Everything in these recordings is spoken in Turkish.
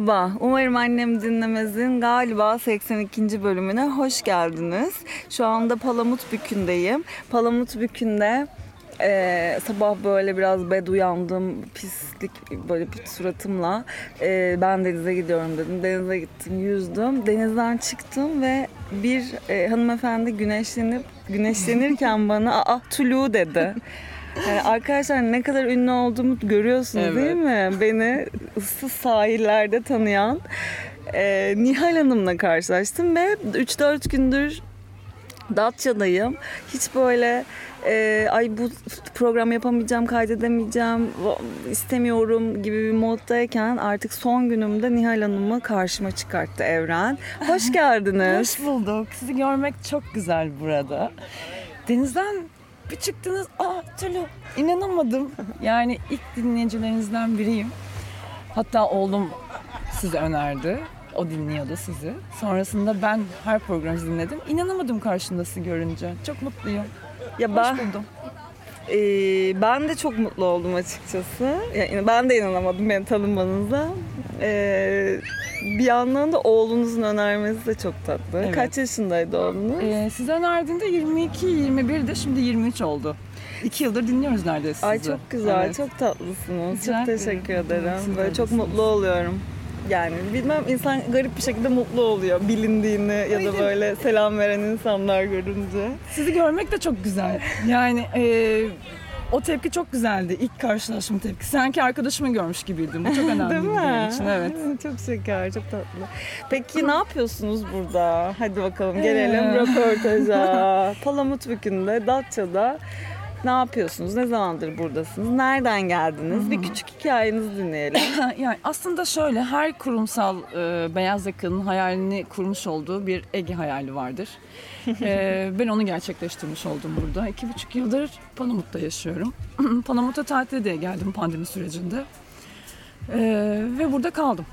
Merhaba, umarım annem dinlemezin galiba 82. bölümüne hoş geldiniz. Şu anda Palamut Bükü'ndeyim. Palamut Bükü'nde e, sabah böyle biraz bed uyandım, pislik böyle bir suratımla e, ben denize gidiyorum dedim. Denize gittim, yüzdüm. Denizden çıktım ve bir e, hanımefendi güneşlenip güneşlenirken bana aa tulu dedi. Yani arkadaşlar ne kadar ünlü olduğumu görüyorsunuz Evet. değil mi? Beni ıssız sahillerde tanıyan e, Nihal Hanım'la karşılaştım ve 3-4 gündür Datça'dayım. Hiç böyle e, ay bu program yapamayacağım, kaydedemeyeceğim, istemiyorum gibi bir moddayken artık son günümde Nihal Hanım'ı karşıma çıkarttı Evren. Hoş geldiniz. Hoş bulduk. Sizi görmek çok güzel burada. Denizden bir çıktınız. Aa Tülü inanamadım. Yani ilk dinleyicilerinizden biriyim. Hatta oğlum sizi önerdi. O dinliyordu sizi. Sonrasında ben her programı dinledim. İnanamadım karşında sizi görünce. Çok mutluyum. Ya Hoş ben buldum. e, ben de çok mutlu oldum açıkçası. Yani ben de inanamadım beni tanımanıza. E, bir yandan da oğlunuzun önermesi de çok tatlı. Evet. Kaç yaşındaydı oğlunuz? Ee, size önerdiğinde 22, 21 de şimdi 23 oldu. İki yıldır dinliyoruz neredeyse sizi. Ay çok güzel, Evet. çok tatlısınız. Rica çok teşekkür ederim. Siz Böyle çok mutlu oluyorum. Yani bilmem insan garip bir şekilde mutlu oluyor bilindiğini ya da Öyle. böyle selam veren insanlar görünce. Sizi görmek de çok güzel. Yani e, o tepki çok güzeldi. İlk karşılaşma tepki. Sanki arkadaşımı görmüş gibiydim. Bu çok önemli Değil mi? benim için. Evet. Çok şeker, çok tatlı. Peki ne yapıyorsunuz burada? Hadi bakalım gelelim Ee. röportaja. Palamut Bükü'nde, Datça'da ne yapıyorsunuz? Ne zamandır buradasınız? Nereden geldiniz? Bir küçük hikayenizi dinleyelim. yani aslında şöyle her kurumsal e, beyaz yakanın hayalini kurmuş olduğu bir Ege hayali vardır. E, ben onu gerçekleştirmiş oldum burada. İki buçuk yıldır Palamut'ta yaşıyorum. Palamut'a tatile diye geldim pandemi sürecinde. E, ve burada kaldım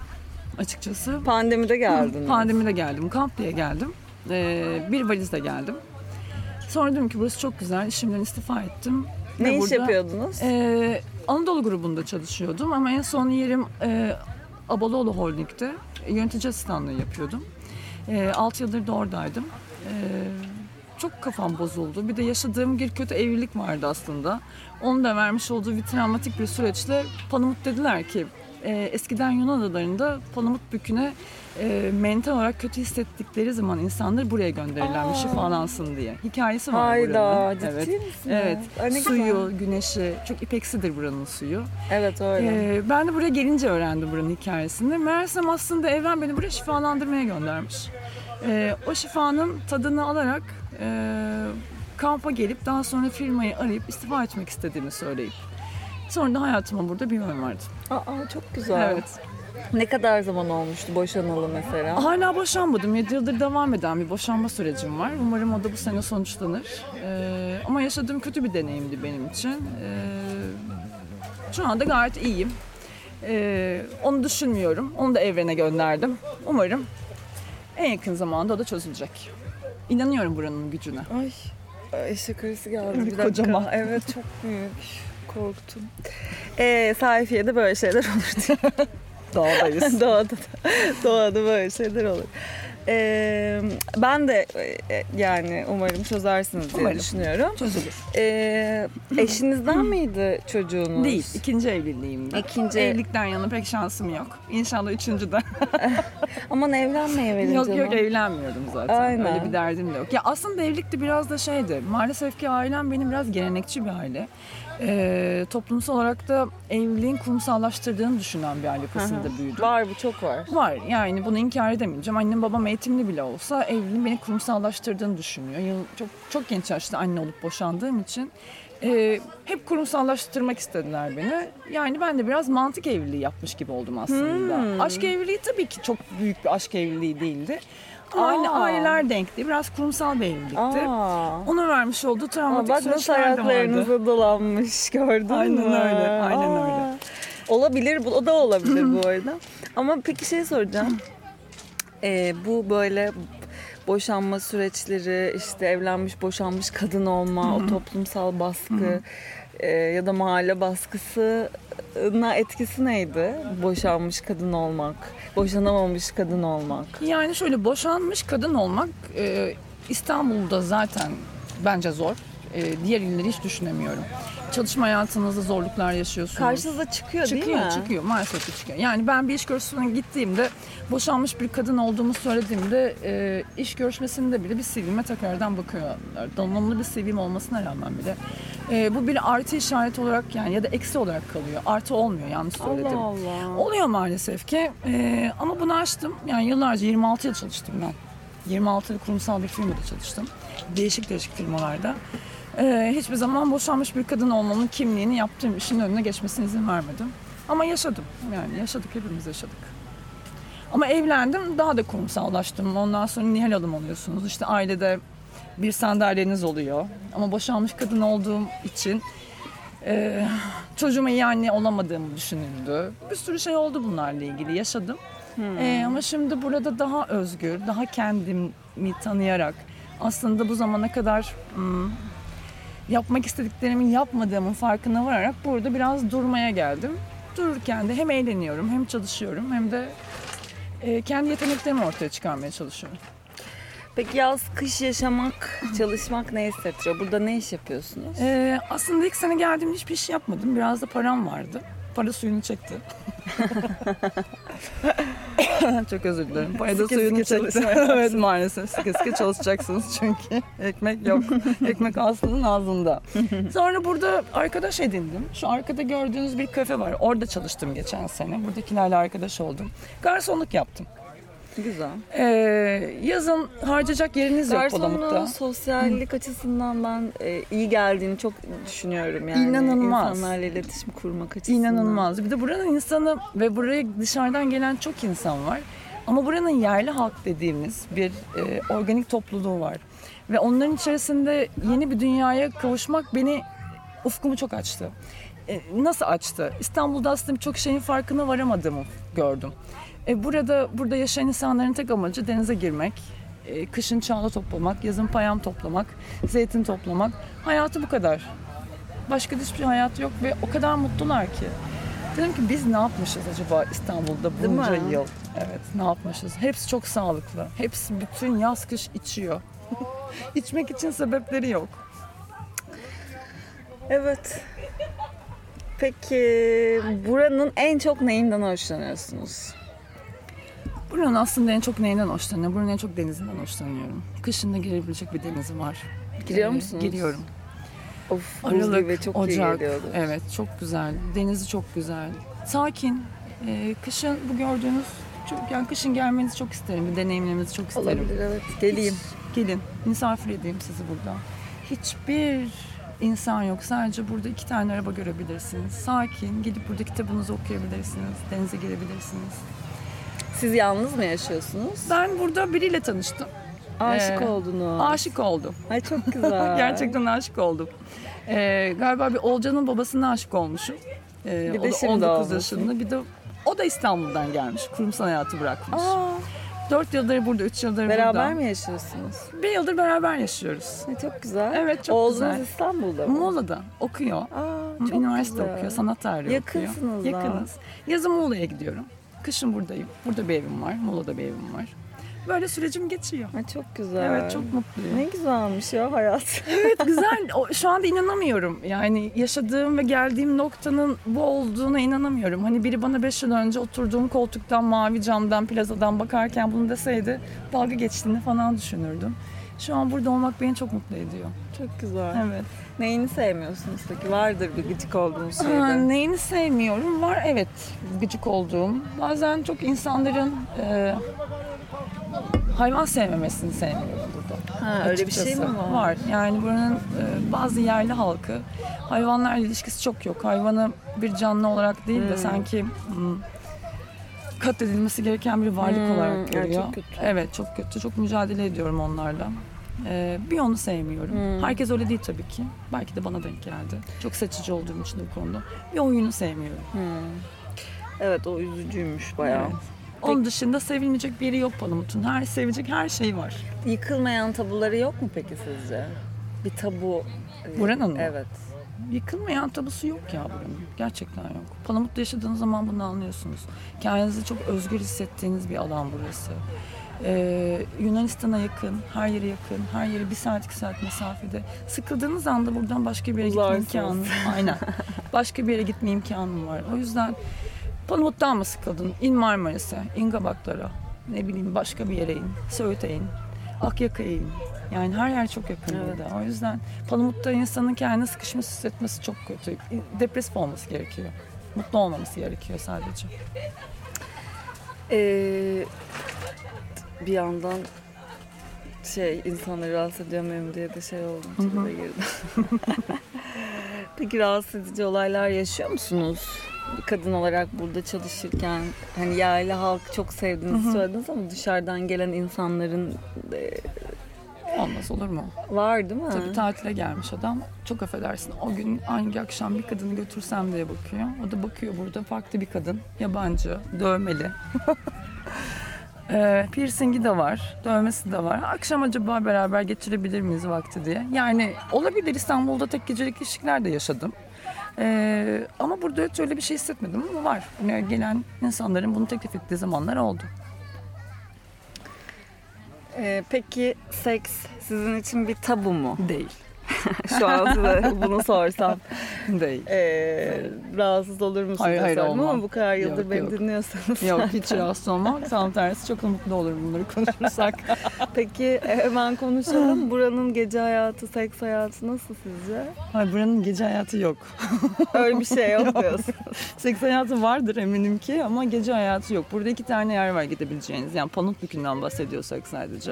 açıkçası. Pandemide geldiniz. Pandemide geldim, kamp diye geldim. Ee, bir valizle geldim. Sonra dedim ki burası çok güzel, işimden istifa ettim. Ne Ve iş burada, yapıyordunuz? e, Anadolu grubunda çalışıyordum ama en son yerim e, Abaloğlu Holding'de yönetici asistanlığı yapıyordum. E, 6 yıldır da oradaydım. E, çok kafam bozuldu. Bir de yaşadığım bir kötü evlilik vardı aslında. Onun da vermiş olduğu bir travmatik bir süreçle Palamut dediler ki e, eskiden Yunan adalarında Palamut Bükü'ne e, mental olarak kötü hissettikleri zaman insanlar buraya gönderirlermiş Aa. şifalansın diye. Hikayesi var Hayda, buranın. ciddi evet. misiniz? Evet. Ne Suyu, güzel. güneşi çok ipeksidir buranın suyu. Evet öyle. Ee, ben de buraya gelince öğrendim buranın hikayesini. Meğersem aslında evren beni buraya şifalandırmaya göndermiş. Ee, o şifanın tadını alarak e, kampa gelip daha sonra firmayı arayıp istifa etmek istediğimi söyleyip sonra da hayatıma burada bir yön verdim. Aa çok güzel. Evet. Ne kadar zaman olmuştu boşanalı mesela? Hala boşanmadım. 7 yıldır devam eden bir boşanma sürecim var. Umarım o da bu sene sonuçlanır. Ee, ama yaşadığım kötü bir deneyimdi benim için. Ee, şu anda gayet iyiyim. Ee, onu düşünmüyorum. Onu da evrene gönderdim. Umarım en yakın zamanda o da çözülecek. İnanıyorum buranın gücüne. Ay, ay şakarısı geldi bir dakika. kocaman. Evet çok büyük. Korktum. Ee, sayfiyede böyle şeyler olur diye. Dağdayız. doğada, da- doğada böyle şeyler olur. Ee, ben de e, yani umarım çözersiniz diye Umarım. düşünüyorum. Çözülür. Ee, eşinizden miydi çocuğunuz? Değil. ikinci evliliğim. İkinci. Evlilikten yana pek şansım yok. İnşallah üçüncüden. Aman evlenmeye verin Yok yok evlenmiyordum zaten. Aynen. Öyle bir derdim de yok. Ya aslında evlilik de biraz da şeydi. Maalesef ki ailem benim biraz gelenekçi bir aile. Ee, toplumsal olarak da evliliğin kurumsallaştırdığını düşünen bir aile yapısında büyüdüm. Var bu çok var. Var yani bunu inkar edemeyeceğim. Annem babam eğitimli bile olsa evliliğin beni kurumsallaştırdığını düşünüyor. Yıl, çok çok genç yaşta anne olup boşandığım için e, hep kurumsallaştırmak istediler beni. Yani ben de biraz mantık evliliği yapmış gibi oldum aslında. Hmm. Aşk evliliği tabii ki çok büyük bir aşk evliliği değildi. Aynı Aa. aileler denkti. Biraz kurumsal bir evlilikti. Aa. Onun vermiş olduğu Aa, travmatik bak nasıl süreçler de vardı. ayaklarınıza dolanmış gördün Aynen mü? öyle, aynen Aa. öyle. Olabilir, bu o da olabilir bu arada. Ama peki şey soracağım. Ee, bu böyle boşanma süreçleri, işte evlenmiş boşanmış kadın olma, o toplumsal baskı. E, ya da mahalle baskısına etkisi neydi? Boşanmış kadın olmak, boşanamamış kadın olmak. Yani şöyle boşanmış kadın olmak e, İstanbul'da zaten bence zor. E, diğer illeri hiç düşünemiyorum. Çalışma hayatınızda zorluklar yaşıyorsunuz. Karşınıza çıkıyor, çıkıyor, değil mi? çıkıyor. Maalesef ki çıkıyor. Yani ben bir iş görüşmesine gittiğimde boşanmış bir kadın olduğumu söylediğimde e, iş görüşmesinde bile bir CV'me tekrardan bakıyorlar. Donanımlı bir CV'm olmasına rağmen bile. E, bu bir artı işareti olarak yani ya da eksi olarak kalıyor. Artı olmuyor yanlış söyledim. Allah Allah. Oluyor maalesef ki. Ee, ama bunu açtım. Yani yıllarca 26 yıl çalıştım ben. 26 yıl kurumsal bir firmada çalıştım. Değişik değişik firmalarda. Ee, hiçbir zaman boşanmış bir kadın olmanın kimliğini yaptığım işin önüne geçmesine izin vermedim. Ama yaşadım. Yani yaşadık hepimiz yaşadık. Ama evlendim daha da kurumsallaştım. Ondan sonra Nihal Hanım oluyorsunuz. İşte ailede bir sandalyeniz oluyor. Ama boşanmış kadın olduğum için e, çocuğuma iyi anne olamadığımı düşünüldü. Bir sürü şey oldu bunlarla ilgili yaşadım. E, ama şimdi burada daha özgür, daha kendimi tanıyarak aslında bu zamana kadar hmm, yapmak istediklerimi yapmadığımın farkına vararak burada biraz durmaya geldim. Dururken de hem eğleniyorum hem çalışıyorum hem de e, kendi yeteneklerimi ortaya çıkarmaya çalışıyorum. Peki yaz, kış yaşamak, çalışmak ne hissettiriyor? Burada ne iş yapıyorsunuz? Ee, aslında ilk sene geldiğimde hiçbir iş yapmadım. Biraz da param vardı. Para suyunu çekti. Çok özür dilerim. Para da Sıkı suyunu sıkı çekti. çalışmaya evet maalesef sıkı sıkı çalışacaksınız çünkü ekmek yok. ekmek aslının ağzında. Sonra burada arkadaş edindim. Şu arkada gördüğünüz bir kafe var. Orada çalıştım geçen sene. Buradakilerle arkadaş oldum. Garsonluk yaptım. Güzel. Ee, yazın harcayacak yeriniz yok Palamut'ta. Garsonluğun sosyallik açısından ben e, iyi geldiğini çok düşünüyorum yani. İnanılmaz. İnsanlarla iletişim kurmak açısından. İnanılmaz. Bir de buranın insanı ve buraya dışarıdan gelen çok insan var. Ama buranın yerli halk dediğimiz bir e, organik topluluğu var. Ve onların içerisinde yeni bir dünyaya kavuşmak beni ufkumu çok açtı. E, nasıl açtı? İstanbul'da aslında birçok şeyin farkına varamadığımı gördüm. E, burada burada yaşayan insanların tek amacı denize girmek, e, kışın çağla toplamak, yazın payam toplamak, zeytin toplamak. Hayatı bu kadar. Başka hiçbir hayatı yok ve o kadar mutlular ki. Dedim ki biz ne yapmışız acaba İstanbul'da bunca yıl? Evet ne yapmışız? Hepsi çok sağlıklı. Hepsi bütün yaz kış içiyor. İçmek için sebepleri yok. Evet. Peki buranın en çok neyinden hoşlanıyorsunuz? Buranın aslında en çok neyinden hoşlanıyorum? Buranın en çok denizinden hoşlanıyorum. Kışında girebilecek bir denizi var. Giriyor Ee, musunuz? Giriyorum. Of Aralık, gibi çok Ocak. iyi. Evet çok güzel. Denizi çok güzel. Sakin. Ee, kışın bu gördüğünüz çok, yani kışın gelmenizi çok isterim. Bir deneyimlemenizi çok isterim. Olabilir evet. Geleyim. Hiç- gelin. Misafir edeyim sizi burada. Hiçbir insan yok. Sadece burada iki tane araba görebilirsiniz. Sakin. Gidip burada kitabınızı okuyabilirsiniz. Denize girebilirsiniz. Siz yalnız mı yaşıyorsunuz? Ben burada biriyle tanıştım. Aşık Ee, oldunuz. Aşık oldum. Ay çok güzel. Gerçekten aşık oldum. Ee, galiba bir Olcan'ın babasına aşık olmuşum. Ee, Bir o de da şimdi 19 olmuşsun. yaşında. Bir de o da İstanbul'dan gelmiş. Kurumsal hayatı bırakmış. Aa, 4 yıldır burada, 3 yıldır beraber burada. mi yaşıyorsunuz? Bir yıldır beraber yaşıyoruz. Ay, çok güzel. Evet, çok Oğlunuz güzel. İstanbul'da mı? Muğla'da okuyor. Aa, çok Üniversite güzel. okuyor, sanat tarihi Yakınsınız okuyor. da. Yakınız. Yazın Muğla'ya gidiyorum. Kışın buradayım. Burada bir evim var, Muğla'da bir evim var. Böyle sürecim geçiyor. Ay, çok güzel. Evet, çok mutluyum. Ne güzelmiş ya hayat. Evet güzel. O, şu anda inanamıyorum. Yani yaşadığım ve geldiğim noktanın bu olduğuna inanamıyorum. Hani biri bana 5 yıl önce oturduğum koltuktan, mavi camdan, plazadan bakarken bunu deseydi dalga geçtiğini falan düşünürdüm. Şu an burada olmak beni çok mutlu ediyor. çok güzel. Evet. Neyini sevmiyorsunuz peki? Vardır bir gıcık olduğunuz şeyde. neyini sevmiyorum? Var evet gıcık olduğum. Bazen çok insanların e, hayvan sevmemesini sevmiyorum burada. Ha, öyle bir şey mi var? Var. Yani buranın e, bazı yerli halkı hayvanlarla ilişkisi çok yok. Hayvanı bir canlı olarak değil de Hmm. sanki hmm, katledilmesi gereken bir varlık Hmm, olarak görüyor. çok kötü. Evet çok kötü. Çok mücadele ediyorum onlarla. E, bir onu sevmiyorum. Hmm. Herkes öyle değil tabii ki. Belki de bana denk geldi. Çok seçici olduğum için de bu konuda. Bir oyunu sevmiyorum. Hmm. Evet o üzücüymüş bayağı. Evet. Onun dışında sevilmeyecek bir yeri yok Palamut'un. Her sevecek her şey var. Yıkılmayan tabuları yok mu peki sizce? Bir tabu. e, Buranın mı? Evet. Yıkılmayan tabusu yok ya buranın. Gerçekten yok. Palamut'ta yaşadığınız zaman bunu anlıyorsunuz. Kendinizi çok özgür hissettiğiniz bir alan burası. Ee, Yunanistan'a yakın, her yere yakın, her yere bir saat iki saat mesafede. Sıkıldığınız anda buradan başka bir yere gitme imkanı. Aynen. Başka bir yere gitme imkanım var. O yüzden Palamut'tan mı sıkıldın? İn Marmaris'e, in Gabaklara, ne bileyim başka bir yere in, Söğüt'e in, Akyaka'ya in. Yani her yer çok yakın Evet. burada. O yüzden Palamut'ta insanın kendini sıkışmış hissetmesi çok kötü. Depresif olması gerekiyor. Mutlu olmaması gerekiyor sadece. Ee, bir yandan şey insanları rahatsız ediyor muyum diye de şey oldum. Girdim. Peki rahatsız edici olaylar yaşıyor musunuz? Bir kadın olarak burada çalışırken hani yerli halk çok sevdiğinizi söylediniz ama dışarıdan gelen insanların e, Olmaz olur mu? var değil mi? Tabii tatile gelmiş adam. Çok affedersin. O gün hangi akşam bir kadını götürsem diye bakıyor. O da bakıyor burada farklı bir kadın. Yabancı, dövmeli. Ee, piercingi de var, dövmesi de var. Akşam acaba beraber geçirebilir miyiz vakti diye. Yani olabilir İstanbul'da tek gecelik ilişkiler de yaşadım. Ee, ama burada hiç öyle bir şey hissetmedim ama var. Yani gelen insanların bunu teklif ettiği zamanlar oldu. Ee, peki seks sizin için bir tabu mu? Değil. Şu an size bunu sorsam. Değil. Ee, rahatsız olur musunuz? Hayır, hayır, Sorarım Ama olmam. bu kadar yıldır Yok, beni yok. dinliyorsanız. Yok hiç rahatsız olmam. Tam tersi çok mutlu olurum bunları konuşursak. Peki e, hemen konuşalım. Buranın gece hayatı, seks hayatı nasıl sizce? Hayır buranın gece hayatı yok. Öyle bir şey yok diyorsun. Seks hayatı vardır eminim ki ama gece hayatı yok. Burada iki tane yer var gidebileceğiniz. Yani Pamukkale'den bahsediyorsak sadece.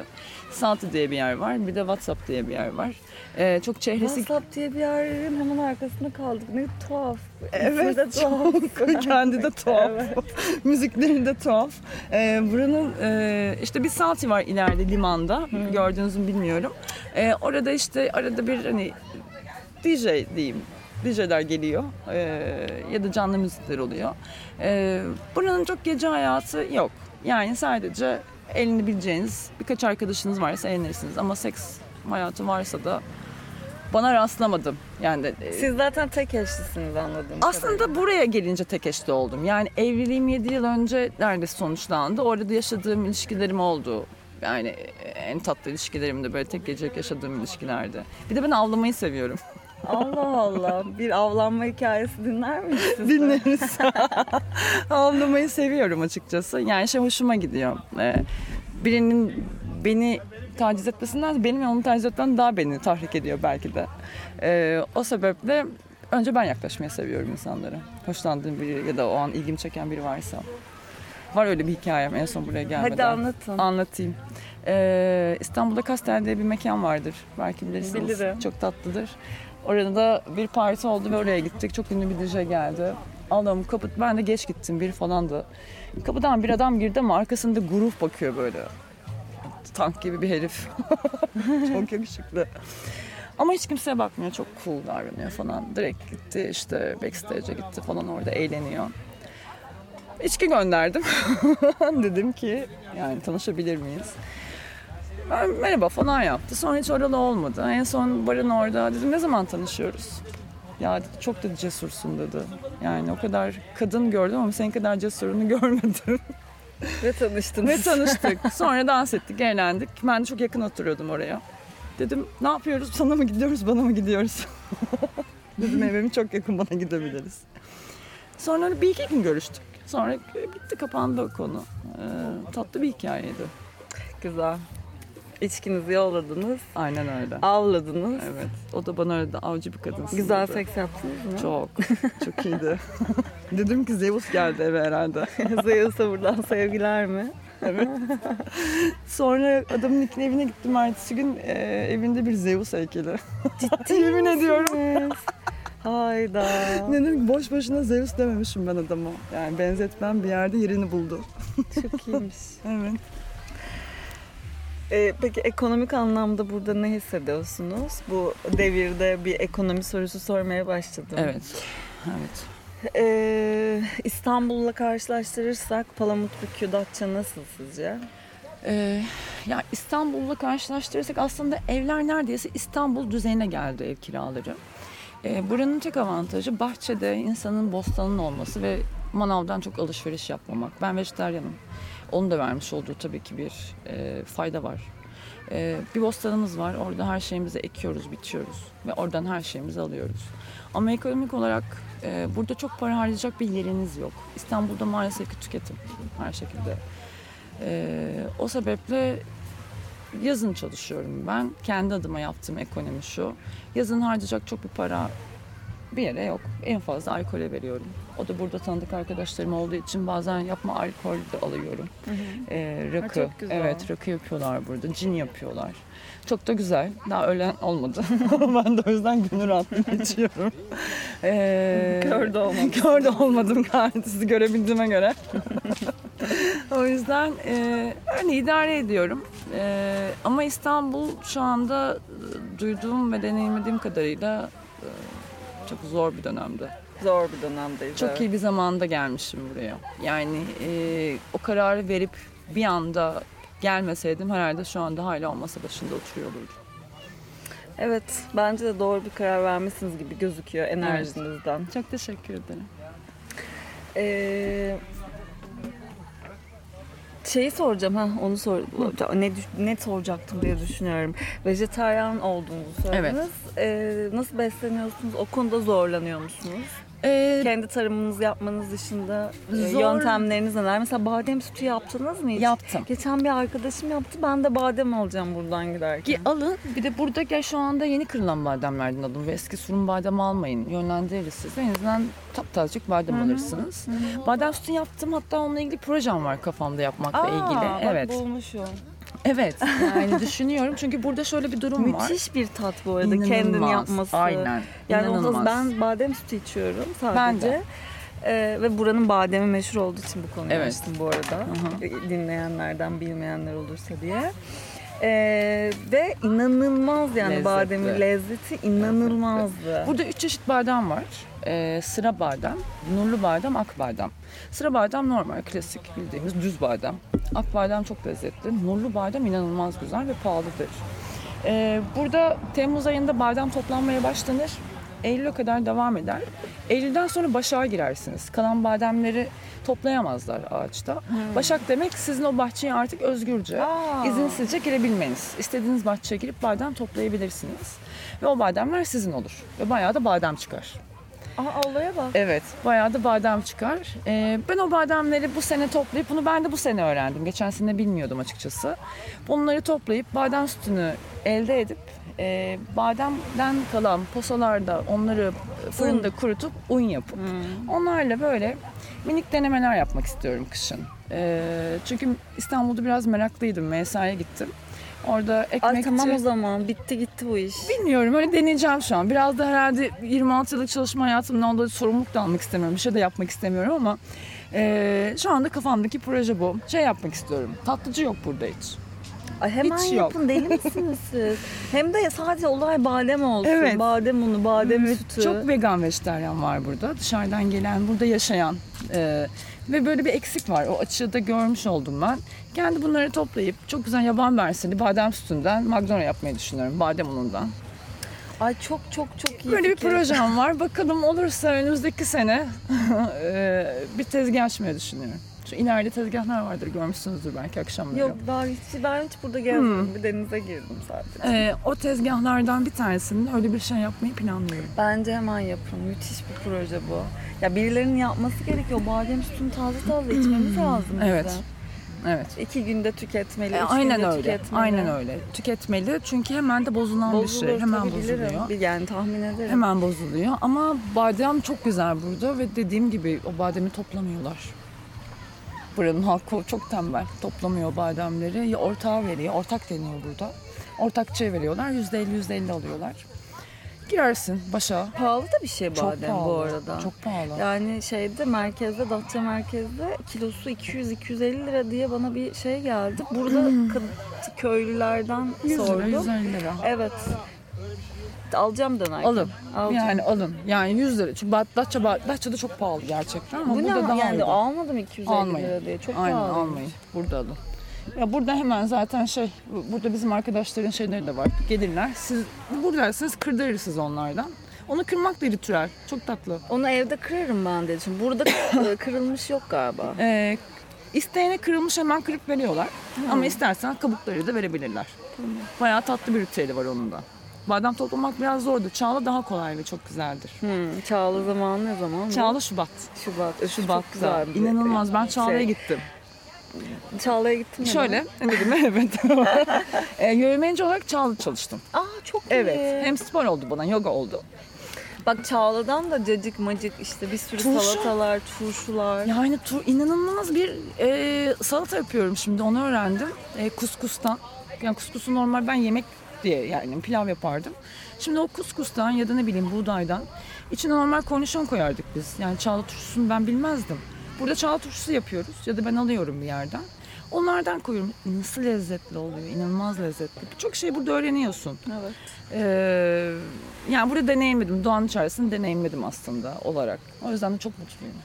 Salty diye bir yer var. Bir de WhatsApp diye bir yer var. Ee, çok çehresi WhatsApp diye bir yerin hemen arkasında kaldık. Ne tuhaf. Evet, de tuhaf. kendi de tuhaf. Evet. Müzikleri de tuhaf. Ee, buranın e, işte bir salti var ileride limanda. Gördüğünüzü mü bilmiyorum. Ee, orada işte arada bir hani DJ diyeyim. DJ'ler geliyor Ee, ya da canlı müzikler oluyor. Ee, buranın çok gece hayatı yok. Yani sadece eğlenebileceğiniz birkaç arkadaşınız varsa eğlenirsiniz. Ama seks hayatı varsa da bana rastlamadım. Yani e, Siz zaten tek eşlisiniz anladığım aslında buraya gelince tek eşli oldum. Yani evliliğim 7 yıl önce neredeyse sonuçlandı. Orada yaşadığım ilişkilerim oldu. Yani en tatlı ilişkilerim de böyle tek gecelik yaşadığım ilişkilerdi. Bir de ben avlamayı seviyorum. Allah Allah. Bir avlanma hikayesi dinler de? Dinleriz. avlamayı seviyorum açıkçası. Yani şey hoşuma gidiyor. Ee, birinin beni taciz etmesinden benim onu taciz etmem daha beni tahrik ediyor belki de. Ee, o sebeple önce ben yaklaşmayı seviyorum insanlara. Hoşlandığım biri ya da o an ilgimi çeken biri varsa. Var öyle bir hikayem en son buraya gelmeden. Hadi anlatın. Anlatayım. Ee, İstanbul'da Kastel diye bir mekan vardır. Belki bilirsiniz. Bilirim. Çok tatlıdır. Orada da bir parti oldu ve oraya gittik. Çok ünlü bir DJ geldi. Allah'ım kapı, ben de geç gittim bir falan da. Kapıdan bir adam girdi ama arkasında grup bakıyor böyle. Tank gibi bir herif. çok yakışıklı. Ama hiç kimseye bakmıyor. Çok cool davranıyor falan. Direkt gitti işte backstage'e gitti falan orada eğleniyor. İçki gönderdim. Dedim ki yani tanışabilir miyiz? Ben merhaba falan yaptı. Sonra hiç oralı olmadı. En son barın orada dedim ne zaman tanışıyoruz? Ya dedi, çok da cesursun dedi. Yani o kadar kadın gördüm ama senin kadar cesurunu görmedim. Ve tanıştınız. Ve tanıştık. Sonra dans ettik, eğlendik. Ben de çok yakın oturuyordum oraya. Dedim ne yapıyoruz? Sana mı gidiyoruz, bana mı gidiyoruz? Dedim evim çok yakın, bana gidebiliriz. Sonra bir iki gün görüştük. Sonra bitti, kapandı o konu. Ee, tatlı bir hikayeydi. Güzel. İçkinizi yolladınız. Aynen öyle. Avladınız. Evet. O da bana öyle de avcı bir kadınsın. Güzel seks yaptınız mı? Çok. Çok iyiydi. Dedim ki Zeus geldi eve herhalde. Zeus'a buradan sevgiler mi? Evet. Sonra adamın ilk evine gittim ertesi gün e, evinde bir Zeus heykeli. Ciddi Yemin ediyorum. Hayda. Dedim boş boşuna Zeus dememişim ben adama. Yani benzetmem bir yerde yerini buldu. Çok iyiymiş. Evet. Ee, peki ekonomik anlamda burada ne hissediyorsunuz? Bu devirde bir ekonomi sorusu sormaya başladım. Evet. Evet. Ee, İstanbul'la karşılaştırırsak Palamutbükü, Datça nasıl sizce? Ee, ya İstanbul'la karşılaştırırsak aslında evler neredeyse İstanbul düzeyine geldi ev kiraları. E, buranın tek avantajı bahçede insanın bostanın olması ve manavdan çok alışveriş yapmamak. Ben vejetaryenim. Onun da vermiş olduğu tabii ki bir e, fayda var. E, bir bostanımız var. Orada her şeyimizi ekiyoruz, biçiyoruz ve oradan her şeyimizi alıyoruz. Ama ekonomik olarak e, burada çok para harcayacak bir yeriniz yok. İstanbul'da maalesef ki tüketim her şekilde. E, o sebeple yazın çalışıyorum ben. Kendi adıma yaptığım ekonomi şu. Yazın harcayacak çok bir para bir yere yok. En fazla alkole veriyorum. O da burada tanıdık arkadaşlarım olduğu için bazen yapma alkol de alıyorum. Ee, rakı. güzel. Evet rakı yapıyorlar burada. Cin yapıyorlar. Çok da güzel. Daha ölen olmadı. ben de o yüzden gönül rahatlığı içiyorum. Ee, Kör de olmadın. Kör de olmadım sizi görebildiğime göre. o yüzden e, öyle idare ediyorum. E, ama İstanbul şu anda e, duyduğum ve deneyimlediğim kadarıyla e, çok zor bir dönemde. Zor bir dönemdeyiz. Çok evet. iyi bir zamanda gelmişim buraya. Yani e, o kararı verip bir anda gelmeseydim herhalde şu anda hala o masa başında oturuyor olurdum. Evet, bence de doğru bir karar vermişsiniz gibi gözüküyor enerjinizden. Çok teşekkür ederim. Ee, şeyi soracağım ha onu sor ne ne soracaktım diye düşünüyorum. Vejetaryen olduğunuzu söylediniz. Ee, nasıl besleniyorsunuz? O konuda zorlanıyor musunuz? E, Kendi tarımınızı yapmanız dışında e, Zor- yöntemleriniz neler? Mesela badem sütü yaptınız mı hiç? yaptım. Geçen bir arkadaşım yaptı. Ben de badem alacağım buradan giderken. Ki alın bir de burada gel şu anda yeni kırılan bademlerden alın ve eski sürüm badem almayın. Yönlendiririz sizi. En azından taptazecik badem alırsınız. Badem sütü yaptım hatta onunla ilgili projem var kafamda yapmakla Aa, ilgili. bak evet. bulmuşum. Evet. Yani düşünüyorum çünkü burada şöyle bir durum var. Müthiş bir tat bu arada. Kendin İnanılmaz. yapması. Aynen. Yani o ben badem sütü içiyorum sadece. Ben de. Ee, ve buranın bademi meşhur olduğu için bu konuyu Evet. açtım bu arada. Ee, Dinleyenlerden bilmeyenler olursa diye. Ee, ve inanılmaz yani Lezzetli. bademin lezzeti inanılmazdı. Burada üç çeşit badem var. Ee, sıra badem, nurlu badem, ak badem. Sıra badem normal, klasik bildiğimiz düz badem. Ak badem çok lezzetli. Nurlu badem inanılmaz güzel ve pahalıdır. Ee, burada Temmuz ayında badem toplanmaya başlanır. Eylül'e kadar devam eder. Eylül'den sonra başağa girersiniz. Kalan bademleri toplayamazlar ağaçta. Başak demek sizin o bahçeye artık özgürce, Aa. izinsizce girebilmeniz. İstediğiniz bahçeye girip badem toplayabilirsiniz. Ve o bademler sizin olur. Ve bayağı da badem çıkar. Aa olaya bak. Evet, bayağı da badem çıkar. Ee, ben o bademleri bu sene toplayıp, bunu ben de bu sene öğrendim. Geçen sene bilmiyordum açıkçası. Bunları toplayıp badem sütünü elde edip, e, bademden kalan posalarda onları fırında kurutup un yapıp, onlarla böyle minik denemeler yapmak istiyorum kışın. Ee, çünkü İstanbul'da biraz meraklıydım, MSA'ya gittim. Orada ekmekçi... Ay tamam o zaman bitti gitti bu iş. Bilmiyorum öyle deneyeceğim şu an. Biraz da herhalde 26 yıllık çalışma hayatımdan dolayı sorumluluk da almak istemiyorum. Bir şey de yapmak istemiyorum ama eee, şu anda kafamdaki proje bu. Şey yapmak istiyorum. Tatlıcı yok burada hiç. Ay hemen Hiç yok. yapın deli misiniz siz? Hem de sadece olay badem olsun. Evet. Badem unu, badem Evet, sütü. Çok vegan vejetaryen var burada. Dışarıdan gelen, burada yaşayan. eee, ve böyle bir eksik var. O açığı da görmüş oldum ben. Kendi bunları toplayıp çok güzel yaban mersini badem sütünden magnolia yapmayı düşünüyorum. Badem unundan. Ay çok çok çok iyi Böyle bir projem var. Bakalım olursa önümüzdeki sene bir tezgah açmayı düşünüyorum. Şu ileride tezgahlar vardır görmüşsünüzdür belki akşamları. Yok daha hiç, ben hiç burada gezmedim. Bir denize girdim sadece. Eee, o tezgahlardan bir tanesinin öyle bir şey yapmayı planlıyorum. Bence hemen yapın. Müthiş bir proje bu. Ya birilerinin yapması gerekiyor. Badem sütünü taze taze içmemiz lazım bize. Evet. Evet. İki günde tüketmeli, E, aynen günde öyle. tüketmeli. Aynen öyle. Tüketmeli çünkü hemen de bozulan Bozulur, bir şey. Hemen bilirim. bozuluyor. Bir- Yani tahmin ederim. Hemen bozuluyor ama badem çok güzel burada ve dediğim gibi o bademi toplamıyorlar. Buranın halkı çok tembel. Toplamıyor bademleri. Ya ortağa veriyor. Ortak deniyor burada. Ortakçıya veriyorlar. Yüzde elli, yüzde elli alıyorlar. Girersin başa. Pahalı da bir şey Çok badem pahalı. bu arada. Çok pahalı. Yani şeyde merkezde, Datça merkezde kilosu 200-250 lira diye bana bir şey geldi. Burada köylülerden 100 lira, sordum. 150 lira. Evet. Alacağım dönerken. Alın. Alacağım. Yani alın. Yani 100 lira. Çünkü Datça, Datça'da çok pahalı gerçekten ama Bu burada ne daha yani uygun. almadım 250 Almayın. lira diye. Çok Aynen pahalı. almayın. Burada alın. Ya burada hemen zaten şey, burada bizim arkadaşların şeyleri de var. Gelirler. Siz buradaysanız kırdırırsınız onlardan. Onu kırmak da ritüel. Çok tatlı. Onu evde kırarım ben de. Şimdi burada e, kırılmış yok galiba. Ee, isteyene kırılmış hemen kırıp veriyorlar. Ama istersen kabukları da verebilirler. Bayağı tatlı bir ritüeli var onun da. Badem toplamak biraz zordur. Çağla daha kolay ve çok güzeldir. Hmm, Çağla zamanı ne zaman? Çağla Şubat. Şubat. Şubat Şubat'ta. çok güzel. bir- İnanılmaz. Ben Çağla'ya şey. gittim. Çağla'ya gittin mi? Şöyle, ne dedim evet. e, yönetmenci olarak Çağla çalıştım. Aa çok iyi. Evet. Hem spor oldu bana, yoga oldu. Bak Çağla'dan da cacık macık işte bir sürü Turşu. salatalar, turşular. Yani tur, inanılmaz bir e, salata yapıyorum şimdi onu öğrendim. E, kuskustan. Yani kuskusu normal ben yemek diye yani pilav yapardım. Şimdi o kuskustan ya da ne bileyim buğdaydan içine normal kornişon koyardık biz. Yani çağla turşusunu ben bilmezdim. Burada çağla turşusu yapıyoruz ya da ben alıyorum bir yerden. Onlardan koyuyorum. Nasıl lezzetli oluyor, inanılmaz lezzetli. Birçok şeyi burada öğreniyorsun. Evet. Ee, yani burada deneyimledim. Doğanın içerisinde deneyimledim aslında olarak. O yüzden de çok mutluyum.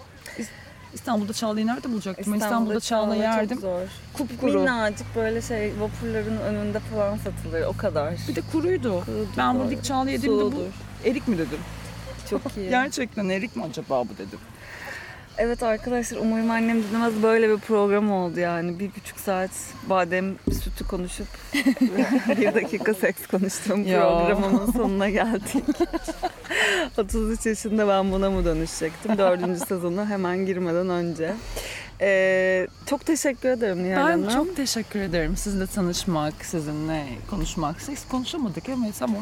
İs- İstanbul'da Çağla'yı nerede bulacaktım? Ben İstanbul'da Çağla'yı Çağla yerdim. Çok zor. Kupkuru. Minnacık böyle şey vapurların önünde falan satılır o kadar. Bir de kuruydu. Kuruydu, ben buradaki Çağla yediğimde bu erik mi dedim. Çok iyi. Gerçekten erik mi acaba bu dedim. Evet arkadaşlar umarım annem dinlemez böyle bir program oldu yani. Bir buçuk saat badem sütü konuşup bir dakika seks konuştuğum programımın sonuna geldik. 33 yaşında ben buna mı dönüşecektim? Dördüncü sezonu hemen girmeden önce. Ee, çok teşekkür ederim Nihal Ben Hanım. çok teşekkür ederim sizinle tanışmak, sizinle konuşmak. Seks konuşamadık ama ama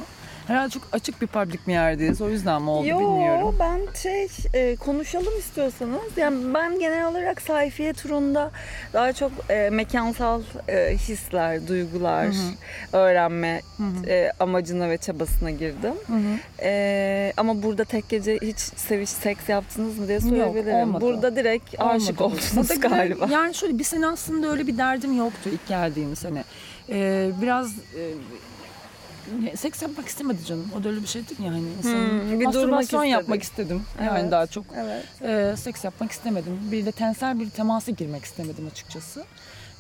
herhalde çok açık bir public bir yerdeyiz. O yüzden mi oldu Yo, bilmiyorum. ben şey e, konuşalım istiyorsanız. Yani ben genel olarak sayfiye turunda daha çok e, mekansal e, hisler, duygular, öğrenme e, amacına ve çabasına girdim. Hı hı. E, ama burada tek gece hiç seviş seks yaptınız mı diye Yok, sorabilirim. olmadı. burada direkt aşık Olmadı. oldunuz Burada galiba. Yani şöyle bir sene aslında öyle bir derdim yoktu ilk geldiğim sene. Ee, biraz e, seks yapmak istemedi canım. O da öyle bir şey değil yani. Hmm, bir mastürbasyon yapmak istedim. Yani Evet. daha çok. Evet. Ee, seks yapmak istemedim. Bir de tensel bir temasa girmek istemedim açıkçası.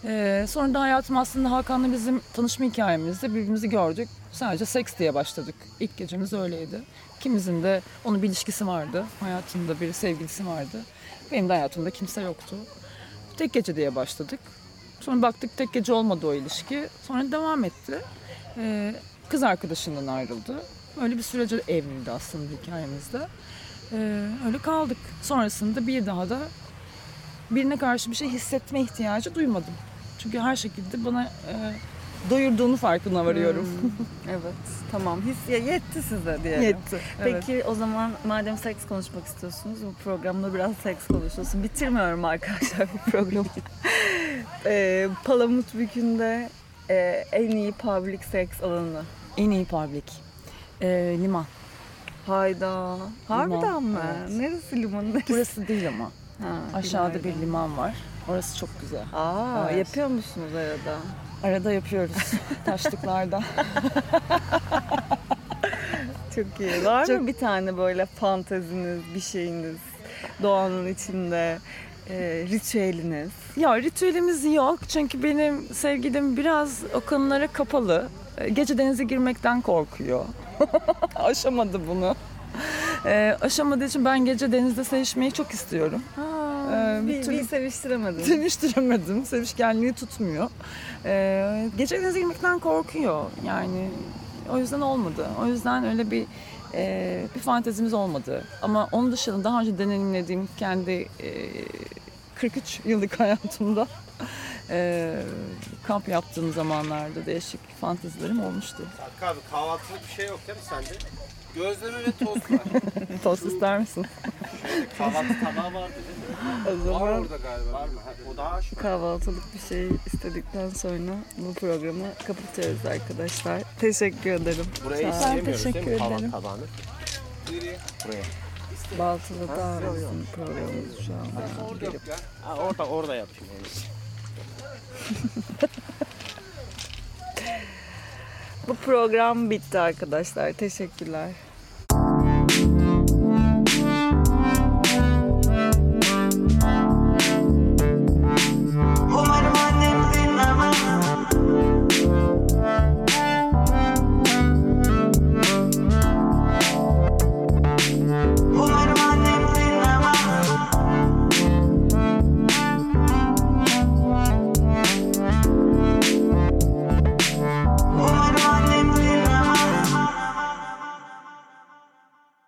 Ee, sonra da hayatım aslında Hakan'la bizim tanışma hikayemizde birbirimizi gördük. Sadece seks diye başladık. İlk gecemiz öyleydi. İkimizin de onun bir ilişkisi vardı. Hayatında bir sevgilisi vardı. Benim de hayatımda kimse yoktu. Tek gece diye başladık. Sonra baktık tek gece olmadı o ilişki. Sonra devam etti. Ee, kız arkadaşından ayrıldı. Öyle bir sürece evrildi aslında hikayemizde. Ee, öyle kaldık. Sonrasında bir daha da birine karşı bir şey hissetme ihtiyacı duymadım. Çünkü her şekilde bana e, doyurduğunu farkına varıyorum. Hmm, evet. Tamam. His ya yetti size diyelim. Yetti. Evet. Peki o zaman madem seks konuşmak istiyorsunuz bu programda biraz seks konuşulsun. Bitirmiyorum arkadaşlar bu programı. ee, Palamut Bükü'nde e, en iyi public seks alanı. En iyi public. Ee, liman. Hayda. Harbiden mi? evet. Neresi limanı? Neresi? Burası değil ama. Ha, Aşağıda bir liman var. Orası çok güzel. Aa, Evet. yapıyor musunuz arada? Arada yapıyoruz. Taşlıklarda. Çok iyi. Var mı bir tane böyle fanteziniz, bir şeyiniz? Doğanın içinde e, ritüeliniz. Ya ritüelimiz yok çünkü benim sevgilim biraz o konulara kapalı. Gece denize girmekten korkuyor. Aşamadı bunu. Ee, aşamadığı için ben gece denizde sevişmeyi çok istiyorum. Ha, Ee, bir bir, türlü- bir seviştiremedim. Seviştiremedim. Sevişkenliği tutmuyor. Ee, gece denize girmekten korkuyor. Yani o yüzden olmadı. O yüzden öyle bir e, bir fantezimiz olmadı. Ama onun dışında daha önce deneyimlediğim kendi e, 43 yıllık hayatımda e, kamp yaptığım zamanlarda değişik fantezilerim olmuştu. Hakkı abi kahvaltılık bir şey yok değil mi sende? Gözleme ve tost var. Tost ister misin? Şöyle kahvaltı tabağı vardı değil mi? O Var zaman orada galiba. Var mı? Ha, O daha şu. kahvaltılık bir şey istedikten sonra bu programı kapatıyoruz arkadaşlar. Teşekkür ederim. Burayı istemiyoruz değil teşekkür mi kahvaltı ederim. tabağını? Buraya. Baltılı Dağrı'nın programımız şu anda. Ya. Ha, orada, orada yapayım. Bu program bitti arkadaşlar. Teşekkürler.